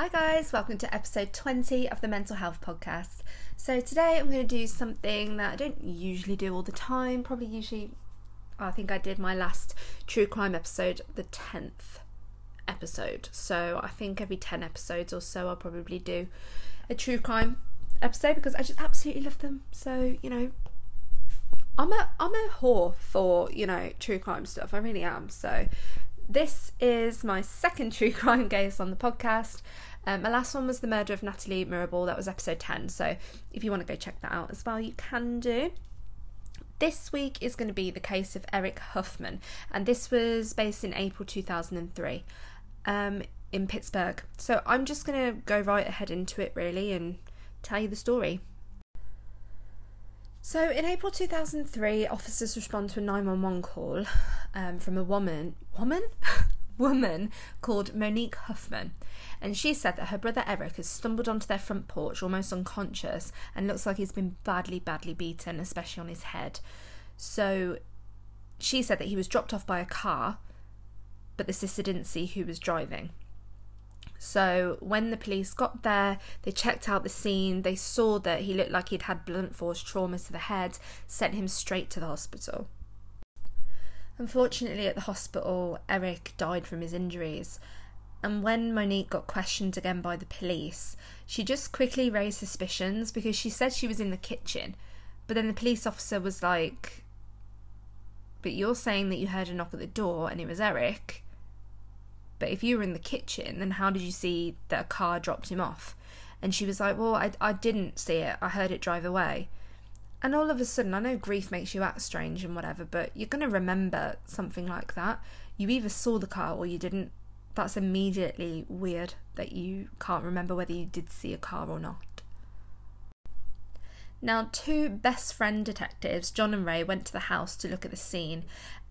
Hi, guys, welcome to episode 20 of the Mental Health Podcast. So, today I'm going to do something that I don't usually do all the time, probably usually, I think I did my last true crime episode, the 10th episode. So, I think every 10 episodes or so, I'll probably do a true crime episode because I just absolutely love them. So, you know, I'm a I'm a whore for you know true crime stuff. I really am. So this is my second true crime case on the podcast. Um, my last one was the murder of Natalie Mirabal. That was episode 10. So if you want to go check that out as well, you can do. This week is going to be the case of Eric Huffman, and this was based in April 2003 um, in Pittsburgh. So I'm just going to go right ahead into it really and tell you the story. So, in April 2003, officers respond to a 911 call um, from a woman, woman, woman called Monique Huffman, and she said that her brother Eric has stumbled onto their front porch almost unconscious and looks like he's been badly, badly beaten, especially on his head. So, she said that he was dropped off by a car, but the sister didn't see who was driving. So when the police got there, they checked out the scene. They saw that he looked like he'd had blunt force trauma to the head, sent him straight to the hospital. Unfortunately, at the hospital, Eric died from his injuries. And when Monique got questioned again by the police, she just quickly raised suspicions because she said she was in the kitchen. But then the police officer was like, But you're saying that you heard a knock at the door and it was Eric. But if you were in the kitchen, then how did you see that a car dropped him off? And she was like, Well, I, I didn't see it. I heard it drive away. And all of a sudden, I know grief makes you act strange and whatever, but you're going to remember something like that. You either saw the car or you didn't. That's immediately weird that you can't remember whether you did see a car or not. Now, two best friend detectives, John and Ray, went to the house to look at the scene,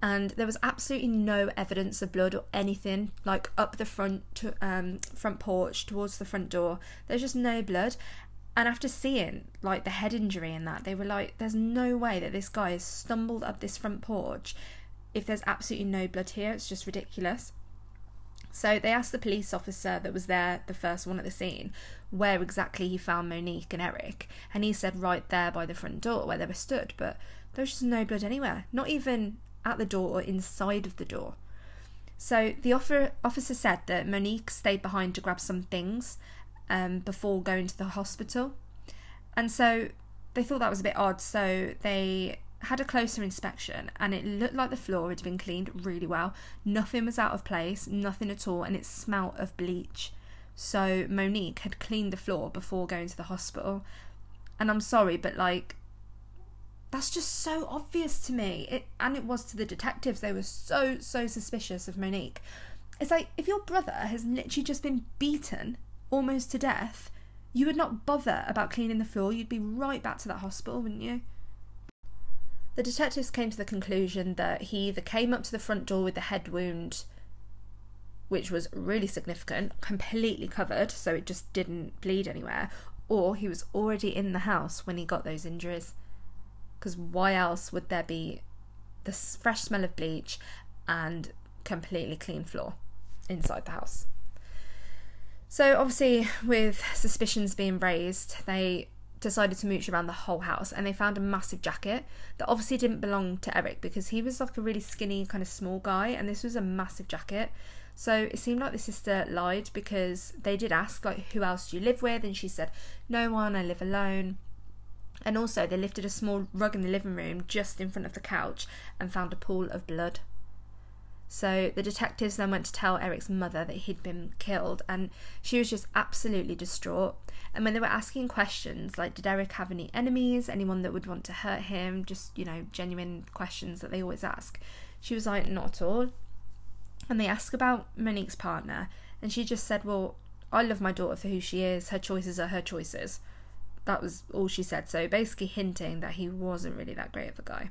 and there was absolutely no evidence of blood or anything like up the front to, um, front porch towards the front door. There's just no blood. And after seeing like the head injury and that, they were like, "There's no way that this guy has stumbled up this front porch if there's absolutely no blood here. It's just ridiculous." So they asked the police officer that was there, the first one at the scene, where exactly he found Monique and Eric, and he said right there by the front door where they were stood. But there was just no blood anywhere, not even at the door or inside of the door. So the officer said that Monique stayed behind to grab some things um, before going to the hospital. And so they thought that was a bit odd. So they had a closer inspection and it looked like the floor had been cleaned really well. Nothing was out of place, nothing at all, and it smelt of bleach. So Monique had cleaned the floor before going to the hospital. And I'm sorry, but like that's just so obvious to me. It and it was to the detectives. They were so so suspicious of Monique. It's like if your brother has literally just been beaten almost to death, you would not bother about cleaning the floor. You'd be right back to that hospital, wouldn't you? The detectives came to the conclusion that he either came up to the front door with the head wound, which was really significant, completely covered, so it just didn't bleed anywhere, or he was already in the house when he got those injuries because why else would there be the fresh smell of bleach and completely clean floor inside the house? So, obviously, with suspicions being raised, they decided to mooch around the whole house and they found a massive jacket that obviously didn't belong to Eric because he was like a really skinny, kind of small guy, and this was a massive jacket. So it seemed like the sister lied because they did ask, like, who else do you live with? And she said, no one, I live alone. And also, they lifted a small rug in the living room just in front of the couch and found a pool of blood. So the detectives then went to tell Eric's mother that he'd been killed, and she was just absolutely distraught. And when they were asking questions like, did Eric have any enemies, anyone that would want to hurt him, just, you know, genuine questions that they always ask, she was like, not at all. And they asked about Monique's partner, and she just said, well, I love my daughter for who she is, her choices are her choices. That was all she said. So basically hinting that he wasn't really that great of a guy.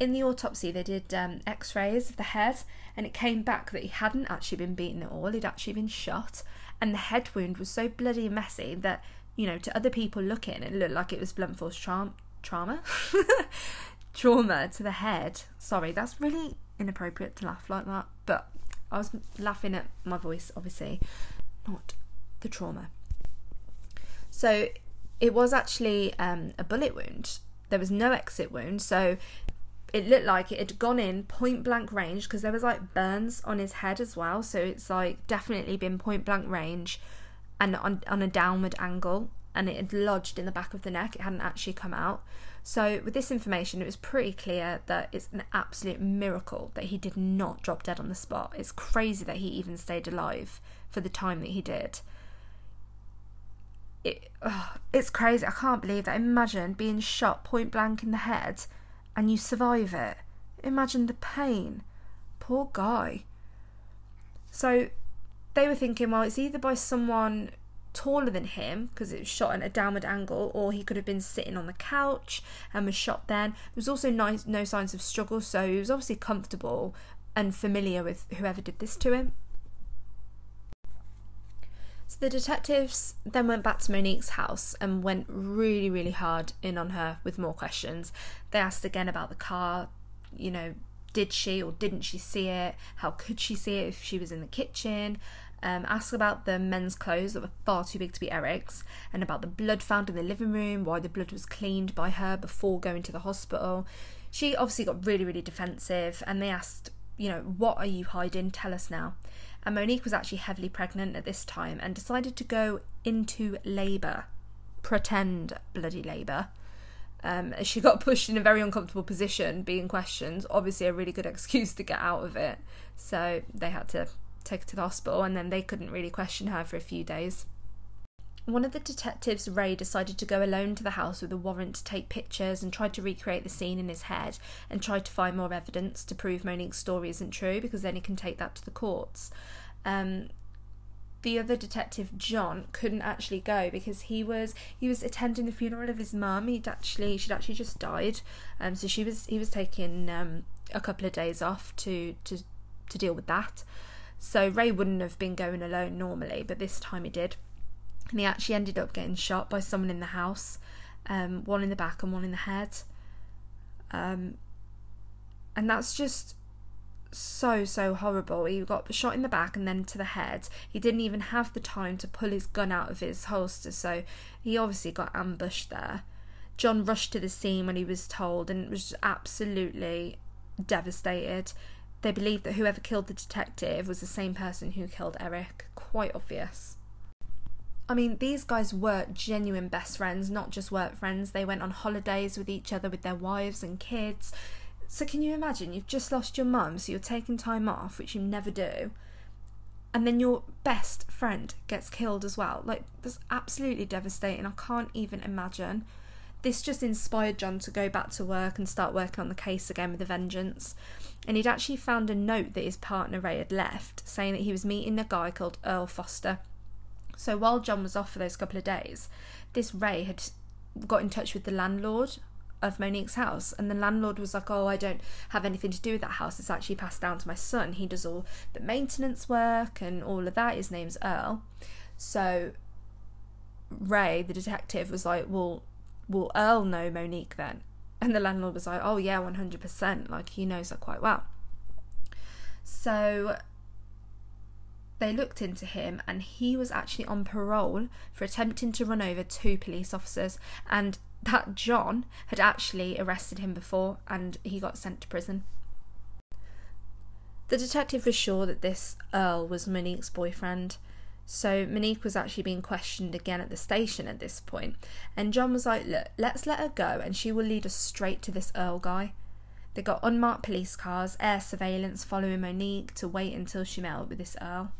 In the autopsy, they did um, x rays of the head, and it came back that he hadn't actually been beaten at all, he'd actually been shot. And the head wound was so bloody messy that, you know, to other people looking, it looked like it was blunt force tra- trauma. trauma to the head. Sorry, that's really inappropriate to laugh like that, but I was laughing at my voice, obviously, not the trauma. So it was actually um, a bullet wound. There was no exit wound, so it looked like it had gone in point blank range because there was like burns on his head as well. So it's like definitely been point blank range and on, on a downward angle and it had lodged in the back of the neck. It hadn't actually come out. So with this information, it was pretty clear that it's an absolute miracle that he did not drop dead on the spot. It's crazy that he even stayed alive for the time that he did. It, oh, it's crazy. I can't believe that. Imagine being shot point blank in the head and you survive it. Imagine the pain. Poor guy. So they were thinking, well, it's either by someone taller than him because it was shot at a downward angle, or he could have been sitting on the couch and was shot then. There was also no, no signs of struggle, so he was obviously comfortable and familiar with whoever did this to him. So the detectives then went back to Monique's house and went really, really hard in on her with more questions. They asked again about the car, you know, did she or didn't she see it? How could she see it if she was in the kitchen? Um, asked about the men's clothes that were far too big to be Eric's, and about the blood found in the living room, why the blood was cleaned by her before going to the hospital. She obviously got really, really defensive, and they asked, you know, what are you hiding? Tell us now and Monique was actually heavily pregnant at this time and decided to go into labour, pretend bloody labour. Um, she got pushed in a very uncomfortable position, being questioned. Obviously, a really good excuse to get out of it. So they had to take her to the hospital, and then they couldn't really question her for a few days. One of the detectives, Ray, decided to go alone to the house with a warrant to take pictures and tried to recreate the scene in his head and tried to find more evidence to prove Monique's story isn't true because then he can take that to the courts. Um, the other detective John couldn't actually go because he was he was attending the funeral of his mum. He'd actually she'd actually just died, um, so she was he was taking um, a couple of days off to to to deal with that. So Ray wouldn't have been going alone normally, but this time he did and he actually ended up getting shot by someone in the house, um, one in the back and one in the head. Um, and that's just so so horrible. He got shot in the back and then to the head. He didn't even have the time to pull his gun out of his holster, so he obviously got ambushed there. John rushed to the scene when he was told and was absolutely devastated. They believed that whoever killed the detective was the same person who killed Eric. Quite obvious. I mean, these guys were genuine best friends, not just work friends. They went on holidays with each other with their wives and kids. So, can you imagine? You've just lost your mum, so you're taking time off, which you never do. And then your best friend gets killed as well. Like, that's absolutely devastating. I can't even imagine. This just inspired John to go back to work and start working on the case again with a vengeance. And he'd actually found a note that his partner Ray had left saying that he was meeting a guy called Earl Foster so while John was off for those couple of days, this Ray had got in touch with the landlord of Monique's house, and the landlord was like, "Oh, I don't have anything to do with that house. It's actually passed down to my son. He does all the maintenance work and all of that. His name's Earl." So Ray, the detective, was like, "Well, will Earl know Monique then?" And the landlord was like, "Oh yeah, one hundred percent. Like he knows her quite well." So they looked into him and he was actually on parole for attempting to run over two police officers and that John had actually arrested him before and he got sent to prison. The detective was sure that this Earl was Monique's boyfriend, so Monique was actually being questioned again at the station at this point, and John was like, Look, let's let her go and she will lead us straight to this Earl guy. They got unmarked police cars, air surveillance following Monique to wait until she met up with this Earl.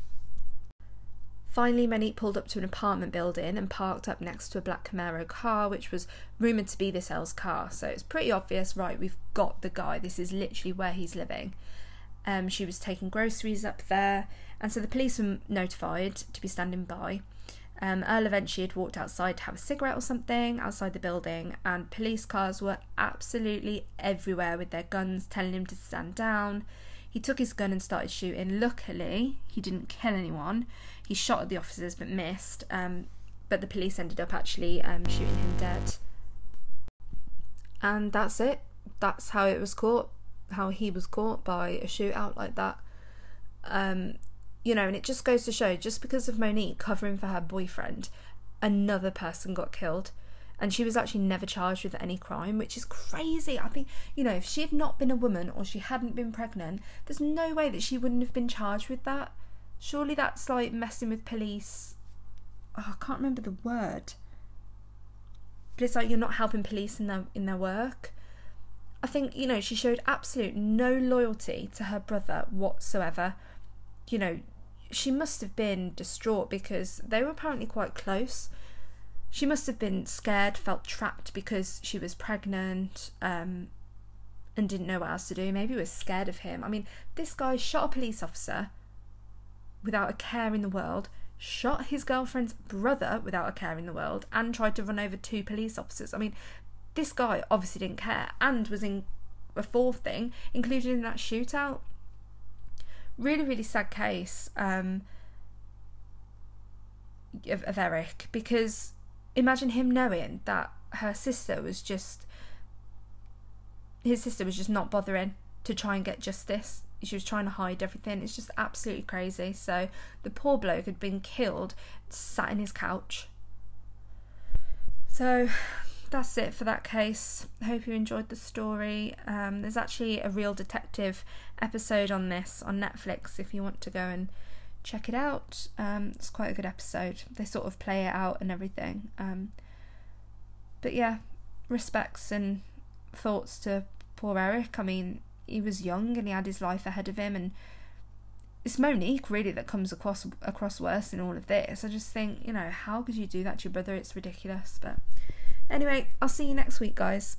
Finally, Monique pulled up to an apartment building and parked up next to a black Camaro car, which was rumoured to be this Earl's car. So it's pretty obvious, right? We've got the guy. This is literally where he's living. Um, she was taking groceries up there, and so the police were notified to be standing by. Um, Earl eventually had walked outside to have a cigarette or something outside the building, and police cars were absolutely everywhere with their guns telling him to stand down. He took his gun and started shooting. Luckily, he didn't kill anyone. He shot at the officers but missed. Um, but the police ended up actually um, shooting him dead. And that's it. That's how it was caught. How he was caught by a shootout like that. Um, you know, and it just goes to show just because of Monique covering for her boyfriend, another person got killed. And she was actually never charged with any crime, which is crazy. I think, you know, if she had not been a woman or she hadn't been pregnant, there's no way that she wouldn't have been charged with that. Surely that's like messing with police. Oh, I can't remember the word. But it's like you're not helping police in their in their work. I think, you know, she showed absolute no loyalty to her brother whatsoever. You know, she must have been distraught because they were apparently quite close. She must have been scared, felt trapped because she was pregnant, um, and didn't know what else to do. Maybe was scared of him. I mean, this guy shot a police officer without a care in the world, shot his girlfriend's brother without a care in the world, and tried to run over two police officers. I mean, this guy obviously didn't care and was in a fourth thing, included in that shootout. Really, really sad case um, of, of Eric because imagine him knowing that her sister was just his sister was just not bothering to try and get justice. She was trying to hide everything. It's just absolutely crazy. So the poor bloke had been killed, sat in his couch. So that's it for that case. I hope you enjoyed the story. Um, there's actually a real detective episode on this on Netflix if you want to go and check it out. Um, it's quite a good episode. They sort of play it out and everything. Um, but yeah, respects and thoughts to poor Eric. I mean, he was young and he had his life ahead of him, and it's Monique really that comes across across worse in all of this. I just think, you know, how could you do that to your brother? It's ridiculous. But Anyway, I'll see you next week, guys.